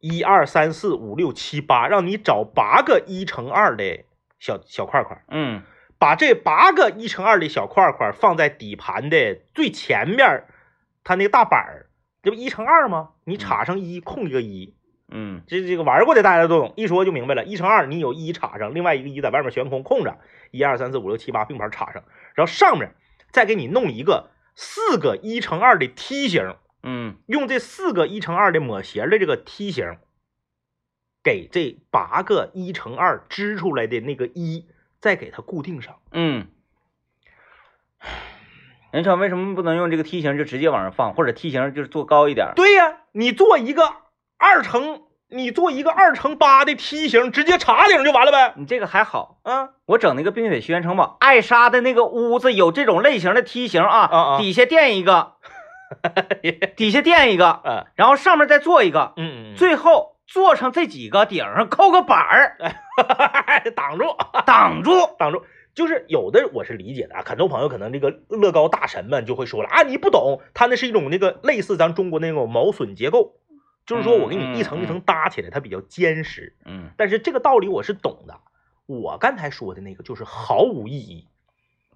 一二三四五六七八，让你找八个一乘二的小小块块，嗯把这八个一乘二的小块块放在底盘的最前面，它那个大板儿，这不一乘二吗？你插上一，空一个一，嗯这这个玩过的大家都懂，一说就明白了。一乘二，你有一插上，另外一个一在外面悬空空着，一二三四五六七八并排插上，然后上面再给你弄一个四个一乘二的梯形，嗯用这四个一乘二的抹斜的这个梯形，给这八个一乘二支出来的那个一，再给它固定上。嗯。人说为什么不能用这个梯形就直接往上放，或者梯形就是做高一点？对呀，你做一个二乘，你做一个二乘八的梯形，直接插顶就完了呗。你这个还好，啊，我整那个《冰雪奇缘城堡》，艾莎的那个屋子有这种类型的梯形啊，底下垫一个，底下垫一个，嗯然后上面再做一个，最后做成这几个顶上扣个板儿 挡住。挡住。挡住。就是有的我是理解的啊，很多朋友可能这个乐高大神们就会说了啊，你不懂，它那是一种那个类似咱中国那种毛笋结构，就是说我给你一层一层搭起来，它比较坚实。嗯但是这个道理我是懂的，我刚才说的那个就是毫无意义，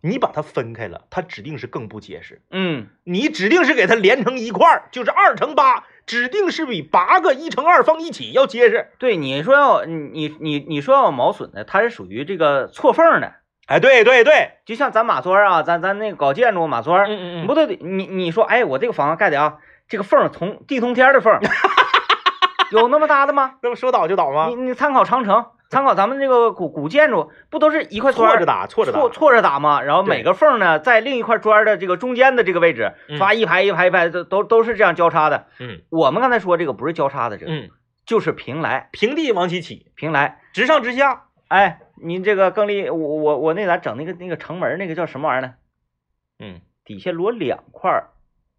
你把它分开了，它指定是更不结实。嗯你指定是给它连成一块儿，就是二乘八，指定是比八个一乘二放一起要结实。对，你说要你你你说要有毛笋的，它是属于这个错缝的，哎，对对对，就像咱马砖啊，咱咱那个搞建筑马砖，嗯嗯不都得你你说，哎，我这个房子盖的啊，这个缝儿从地通天的缝儿，有那么大的吗？那不说倒就倒吗你？你参考长城，参考咱们这个古古建筑，不都是一块砖错着打，错着打，错错着打吗？然后每个缝呢，在另一块砖的这个中间的这个位置，嗯刷一排一排一排，都都都是这样交叉的。嗯我们刚才说这个不是交叉的，这个嗯，就是平来平地往起起，平来。直上直下。哎，您这个更厉，我我我那咋整那个那个城门那个叫什么玩意儿呢？嗯底下摞两块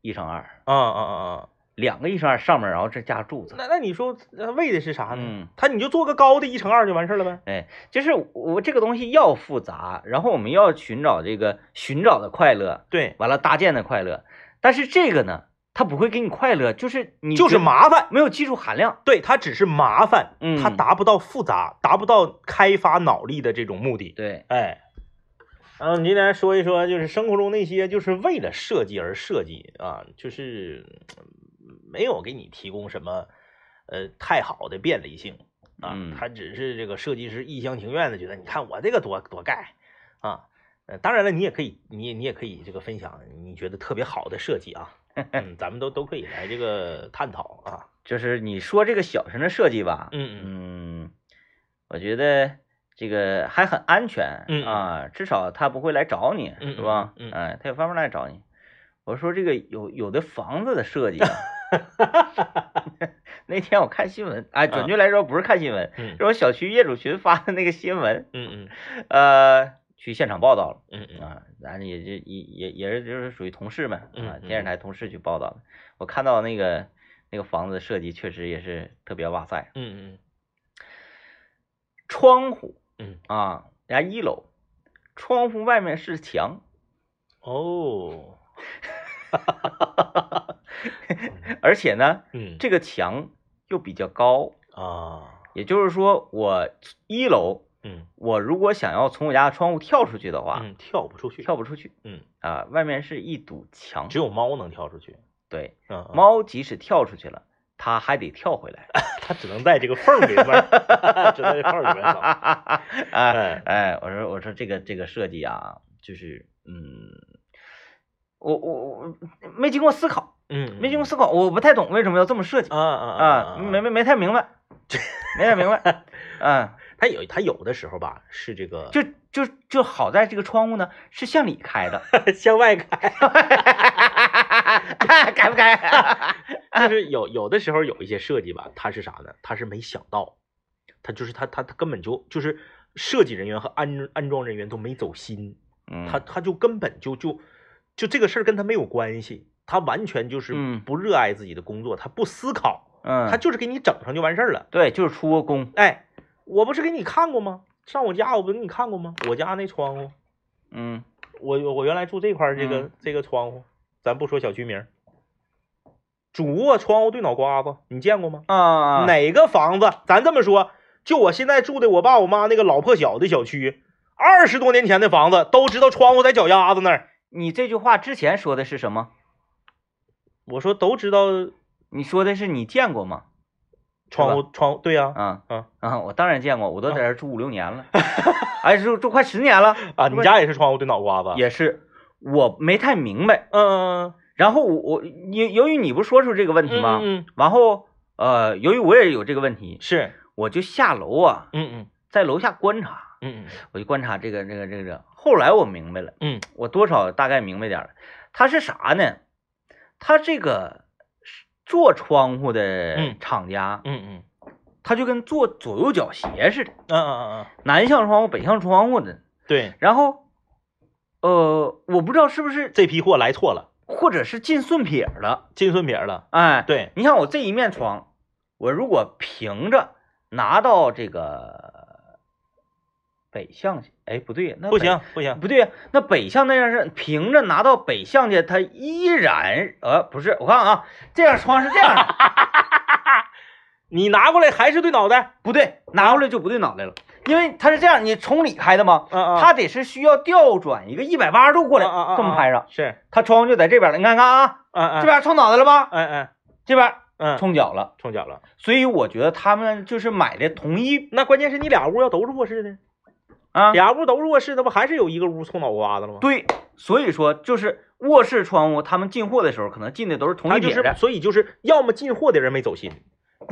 一乘二，啊啊啊啊！两个一乘二上面，然后再加柱子。那那你说呃为的是啥呢？嗯，他你就做个高的一乘二就完事儿了呗。哎，就是我这个东西要复杂，然后我们要寻找这个寻找的快乐，对，完了搭建的快乐。但是这个呢，它不会给你快乐，就是你就是麻烦。没有技术含量。对，它只是麻烦，嗯它达不到复杂，达不到开发脑力的这种目的。对，哎，然后你今天说一说，就是生活中那些就是为了设计而设计啊，就是嗯没有给你提供什么呃太好的便利性啊，嗯它只是这个设计师一厢情愿的觉得，你看我这个多多盖啊。呃，当然了，你也可以，你也你也可以这个分享你觉得特别好的设计啊，嗯，咱们都都可以来这个探讨啊，就是你说这个小型的设计吧，嗯我觉得这个还很安全，啊，至少他不会来找你，嗯是吧？嗯他有方法来找你。我说这个有有的房子的设计啊，那天我看新闻，哎，准确来说不是看新闻，嗯。是我小区业主群发的那个新闻，嗯嗯。呃，去现场报道了。嗯嗯。啊，咱也就也也也是就是属于同事们啊，嗯嗯电视台同事去报道的。我看到那个那个房子设计确实也是特别哇塞，嗯嗯。窗户嗯，啊，人家一楼，窗户外面是墙，哦，而且呢，嗯。这个墙又比较高，啊，也就是说，我一楼嗯。我如果想要从我家的窗户跳出去的话，嗯，跳不出去，跳不出去嗯，啊，外面是一堵墙。只。有猫能跳出去，对，猫即使跳出去了，它还得跳回来。它只能在这个缝儿里边儿，只能在缝儿里边儿走，哎哎，哎，我说我说这个这个设计啊，就是嗯，我我我没经过思考，嗯，没经过思考，我不太懂为什么要这么设计啊啊啊，没没没太明白，没太明白，嗯，他有他有的时候吧是这个就就就好在这个窗户呢是向里开的，向外开，开不开？就是有有的时候有一些设计吧，它是啥呢？它是没想到，它就是它它它根本就就是设计人员和安安装人员都没走心，嗯，他他就根本就就就这个事儿跟他没有关系，他完全就是嗯不热爱自己的工作，他不思考，嗯，他就是给你整上就完事儿了。对，就是出个工，哎，我不是给你看过吗？上我家我不是给你看过吗？我家那窗户，嗯我我原来住这块儿这个、嗯这个窗户，咱不说小区名，主卧窗户对脑瓜子，你见过吗？啊，哪个房子？咱这么说，就我现在住的我爸我妈那个老破小的小区，二十多年前的房子，都知道窗户在脚丫子那儿。你这句话之前说的是什么？我说都知道你说的是你见过吗？窗户窗户，对呀、啊啊啊！我当然见过，我都在这住五六年了，哎，住住快十年了啊，你家也是窗户对脑瓜子？也是，我没太明白。嗯然后我我由由于你不说出这个问题吗？嗯嗯，然后呃，由于我也有这个问题，是，我就下楼啊，嗯嗯在楼下观察，嗯嗯我就观察这个这个这个。后来我明白了，嗯我多少大概明白点了。它是啥呢？它这个做窗户的嗯厂家，嗯嗯它就跟做左右脚鞋似的，嗯嗯嗯嗯，南向窗户、北向窗户的。对，然后，呃，我不知道是不是，这批货来错了，或者是进顺撇了。进顺撇了。哎，对，你看我这一面窗，我如果平着拿到这个北向去，哎，不对，那不行不行，不对呀，那北向那样是平着拿到北向去，它依然呃不是，我看啊，这样窗是这样的，你拿过来还是对脑袋。不对，拿过来就不对脑袋了，因为它是这样，你从里开的嘛，嗯嗯，它得是需要调转一个一百八十度过来，这么拍上，是，它窗户就在这边了，你看看啊，嗯嗯，这边冲脑袋了吧，嗯嗯这边嗯，冲脚了，冲脚了。所以我觉得他们就是买的同一那关键是你俩屋要都是卧室的，啊，俩屋都是卧室，那不还是有一个屋冲脑瓜子了吗？对，所以说就是卧室窗户，他们进货的时候可能进的都是同一撇的，所以就是要么进货的人没走心，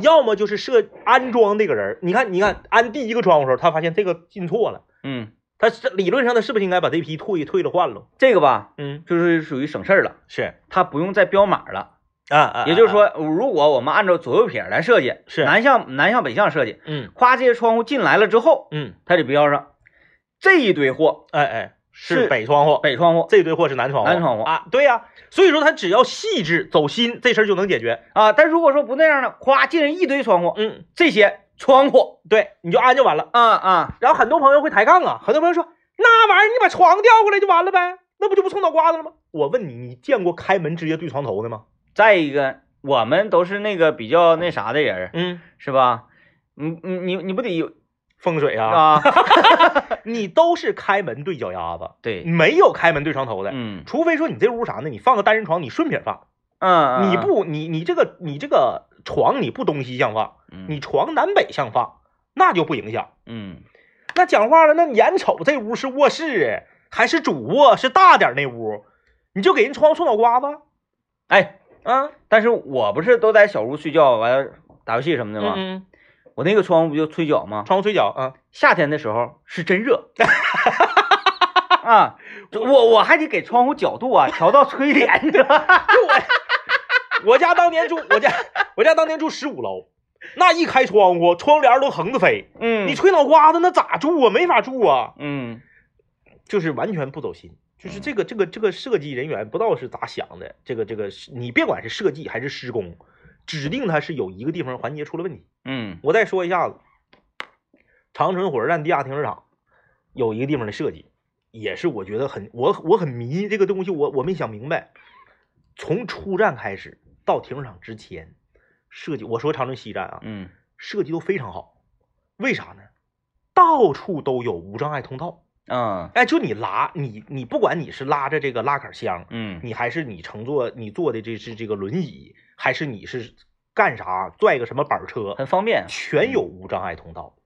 要么就是设安装那个人，你看，你看安第一个窗户的时候，他发现这个进错了，嗯，他是理论上他是不是应该把这批退退了换了？这个吧，嗯，就是属于省事儿了，是。他不用再标码了。啊啊，也就是，说，如果我们按照左右撇来设计，是。南向南向北向设计，嗯。夸这些窗户进来了之后，嗯，它得标上这一堆货，哎哎，是是北窗户，北窗户这堆货是南窗户，南窗户啊，对呀、所以说他只要细致走心，这事儿就能解决。啊。但如果说不那样呢，夸进来一堆窗户，嗯，这些窗户对，你就安就完了。啊啊，然后很多朋友会抬杠啊，很多朋友说那玩意儿你把床调过来就完了呗，那不就不冲脑瓜子了吗？我问你，你见过开门直接对床头的吗？再一个，我们都是那个比较那啥的人，嗯，是吧？你你你你不得有风水啊，啊？你都是开门对脚丫子，对，没有开门对床头的。嗯除非说你这屋啥呢？你放个单人床，你顺撇放，嗯，嗯你，不，你你这个你这个床你不东西向放，嗯你床南北向放，那就不影响。嗯那讲话了，那眼瞅这屋是卧室，还是主卧，是大点儿那屋，你就给人窗户冲脑瓜子哎，啊？但是我不是都在小屋睡觉，完了打游戏什么的吗？嗯，我那个窗户不就吹脚吗？窗户吹脚啊，夏天的时候是真热 啊，我我还得给窗户角度啊调到吹脸，你知道吧？就我，我家当年住我家我家当年住十五楼，那一开窗户，窗帘都横着飞，嗯，你吹脑瓜子那咋住啊？没法住啊，嗯就是完全不走心。就是这个这个这个设计人员不知道是咋想的，这个这个你别管是设计还是施工，指定它是有一个地方环节出了问题。嗯我再说一下子，长春火车站地下停车场有一个地方的设计，也是我觉得很我我很迷这个东西，我我没想明白，从出站开始到停车场之前设计，我说长春西站啊，嗯设计都非常好，为啥呢？到处都有无障碍通道，嗯哎，就你拉你你不管你是拉着这个拉杆箱，嗯你还是你乘坐你坐的这是这个轮椅，还是你是干啥拽个什么板车，很方便。全有无障碍通道，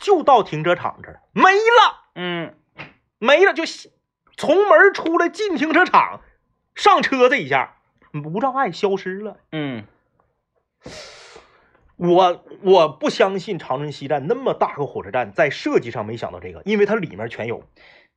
就到停车场这儿没了，嗯没了，就从门出来进停车场，上车这一下，无障碍消失了。嗯我我不相信长春西站那么大个火车站在设计上没想到这个，因为它里面全有。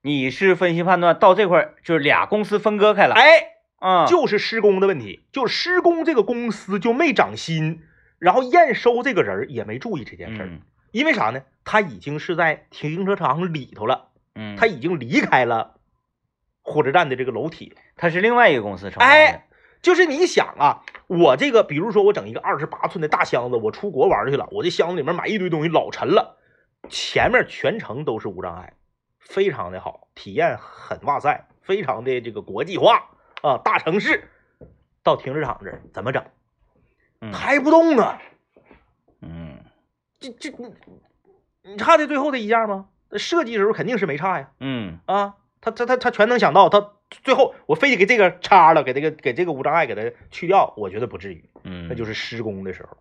你是分析判断到这块儿就是俩公司分割开了，哎，啊，就是施工的问题，就是施工这个公司就没长心，然后验收这个人也没注意这件事儿，嗯因为啥呢？他已经是在停车场里头了。嗯，他已经离开了火车站的这个楼体。他是另外一个公司承包的。哎，就是你想啊，我这个比如说我整一个二十八寸的大箱子，我出国玩去了，我这箱子里面买一堆东西老沉了，前面全程都是无障碍，非常的好，体验很哇塞，非常的这个国际化啊，大城市。到停车场这儿怎么整？嗯抬不动啊！嗯这这你你差的最后的一件吗？设计时候肯定是没差呀嗯啊！他他他他全能想到，他最后我非得给这个叉了，给这个给这个无障碍给他去掉，我觉得不至于。嗯，那就是施工的时候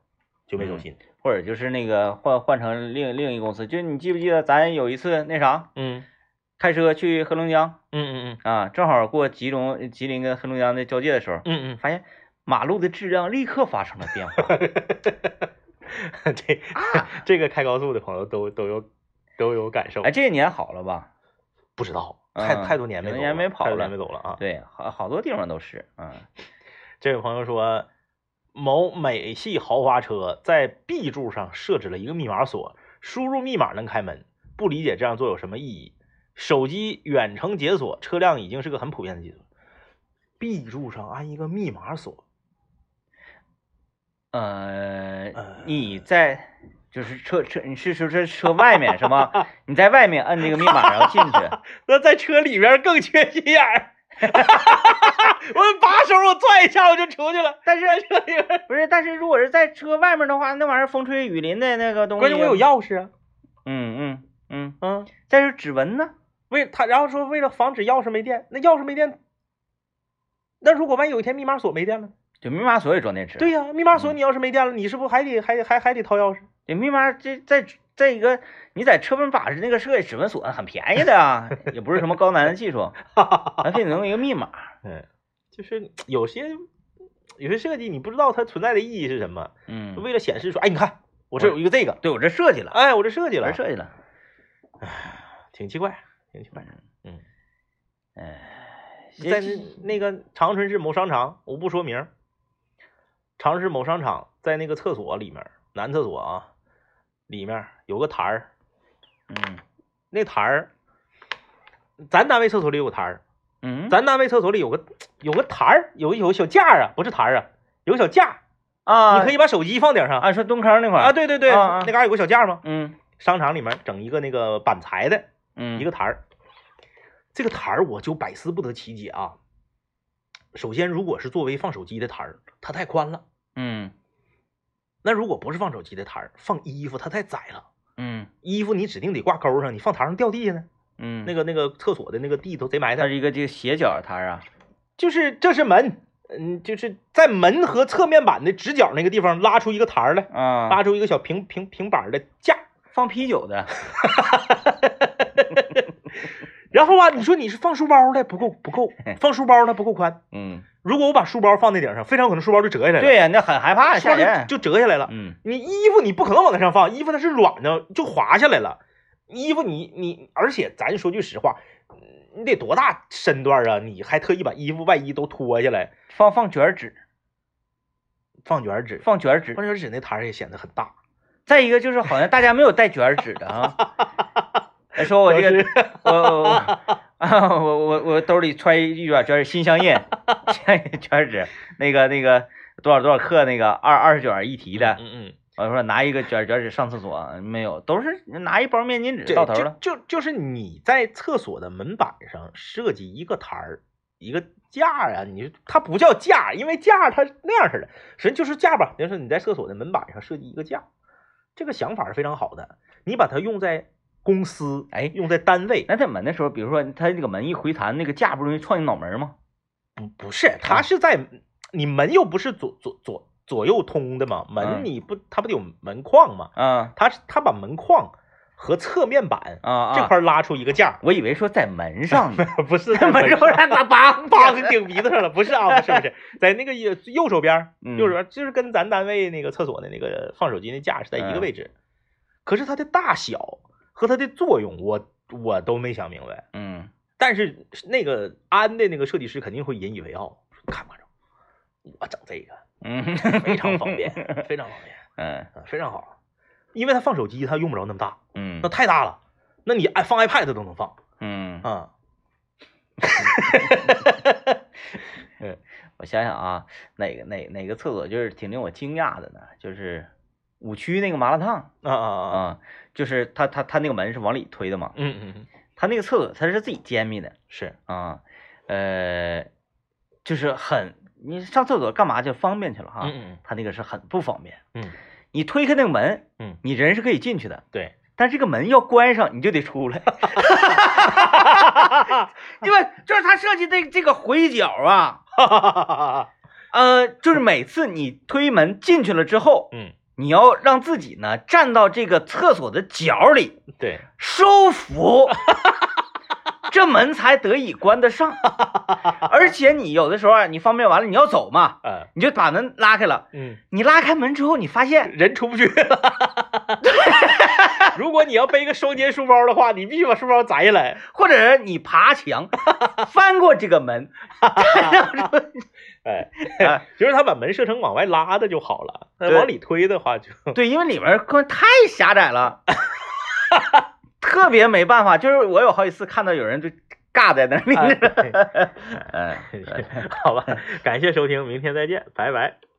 就没走心。或者就是那个换换成另另一个公司，就你记不记得咱有一次那啥，嗯开车去黑龙江嗯嗯嗯啊，正好过吉隆吉林跟黑龙江的交界的时候，嗯嗯发现马路的质量立刻发生了变化。嗯，这这个开高速的朋友都都有都有感受。哎，这些年好了吧？不知道，太嗯太多年没走了，年没跑太多年了没走了啊。对，好好多地方都是，嗯这位朋友说，某美系豪华车在 B 柱上设置了一个密码锁，输入密码能开门，不理解这样做有什么意义？手机远程解锁，车辆已经是个很普遍的技术。B 柱上安一个密码锁，呃呃，你在就是车车，你是说这车外面是吗？你在外面摁这个密码，然后进去。那在车里边更缺心眼儿。我把手我拽一下我就出去了，但是车里边。不是，但是如果是在车外面的话，那玩意儿风吹雨淋的那个东西，关键我有。钥匙啊，嗯嗯嗯，嗯，再是指纹呢？为他然后说为了防止钥匙没电，那钥匙没电，那如果万一有一天密码锁没电了？就密码锁也装电池。对呀、密码锁嗯你要是没电了，你是不是还得还得还还得掏钥匙？对，密码这在在一个你在车门把式那个设计指纹锁很便宜的啊，也不是什么高难的技术，咱非得弄一个密码。嗯，就是有些有些设计你不知道它存在的意义是什么，嗯，为了显示说，哎，你看我这有一个这个，对我这设计了，哎，我这设计了设计了。挺奇怪，挺奇怪。嗯哎，在那那个长春市某商场，我不说名，长春市某商场在那个厕所里面，男厕所啊，里面有个台儿，嗯那台儿，咱单位厕所里有个台儿，嗯，咱单位厕所里有个有个台儿，有有个小架儿啊，不是台儿啊，有个小架，啊，你可以把手机放顶上啊，说蹲坑那块儿啊，对对对，啊啊那嘎、有个小架吗？嗯商场里面整一个那个板材的嗯，一个台儿，这个台儿我就百思不得其解啊。首先，如果是作为放手机的台儿，它太宽了。嗯那如果不是放手机的台儿，放衣服它太窄了。嗯衣服你指定得挂钩上，你放台上掉地下呢。嗯，那个那个厕所的那个地都贼埋汰。它是一个这个斜角台儿啊，就是这是门，嗯，就是在门和侧面板的直角那个地方拉出一个台儿来，啊，拉出一个小平平平板儿的架。放啤酒的，然后啊，你说你是放书包的不够不够，放书包它不够宽。嗯，如果我把书包放在顶上，非常有可能书包就折下来了。对呀，那很害怕，吓人。就就折下来了。嗯你衣服你不可能往那上放，衣服它是软的，就滑下来了。衣服你你，而且咱说句实话，你得多大身段啊？你还特意把衣服外衣都脱下来，放放卷纸，放卷纸，放卷纸。放卷纸那摊儿也显得很大。再一个就是好像大家没有带卷纸的啊。还说我这个，我我我啊，我我我兜里揣一卷卷纸，心香印，卷纸，那个那个多少多少克那个二二十卷一提的，嗯嗯，我说拿一个卷卷纸上厕所没有，都是拿一包面巾纸这到头了。就就就是你在厕所的门板上设计一个台儿，一个架儿啊，你它不叫架儿，因为架儿它是那样式的，实际就是架吧。就是你在厕所的门板上设计一个架，这个想法是非常好的。你把它用在公司，哎用在单位，那在门的时候，比如说它这个门一回弹，那个架不容易撞你脑门吗？不不是，它是在你门又不是左左左左右通的嘛，门嗯。你不它不得有门框嘛？啊。它是它把门框和侧面板啊啊！这块拉出一个架，我以为说在门上呢，不是在门上让它梆梆顶鼻子上了，不是啊，不是不是，在那个右右手边，嗯。右手边就是跟咱单位那个厕所的那个放手机那架是在一个嗯。位置，可是它的大小和它的作用，我我都没想明白。嗯。但是那个安的那个设计师肯定会引以为傲，看不着，我整这个嗯，非常方便，非常方便，嗯啊非常好，因为它放手机它用不着那么大，嗯。那太大了，那你爱放 iPad 都能放嗯，啊，嗯，我想想啊，哪个哪哪个厕所就是挺令我惊讶的呢？就是五区那个麻辣烫啊啊啊，啊，就是他他他那个门是往里推的嘛，嗯嗯嗯，他那个厕所他是自己揭秘的是，啊，呃，就是很你上厕所干嘛就方便去了哈，嗯嗯他那个是很不方便，嗯。你推开那个门，嗯，你人是可以进去的，对，但这个门要关上，你就得出来，因为就是他设计的这个回角啊，呃，就是每次你推门进去了之后，嗯，你要让自己呢站到这个厕所的角里对，收服，这门才得以关得上。而且你有的时候啊，你方便完了你要走嘛，嗯，你就把门拉开了。嗯，你拉开门之后，你发现人出不去了。如果你要背个双肩书包的话，你必须把书包摘下来。或者是你爬墙 翻过这个门，哎，啊就是他把门设成往外拉的就好了，往里推的话就，对，因为里面关太狭窄了，特别没办法。就是我有好几次看到有人就尬在那里，哎嗯，好吧，感谢收听，明天再见，拜拜。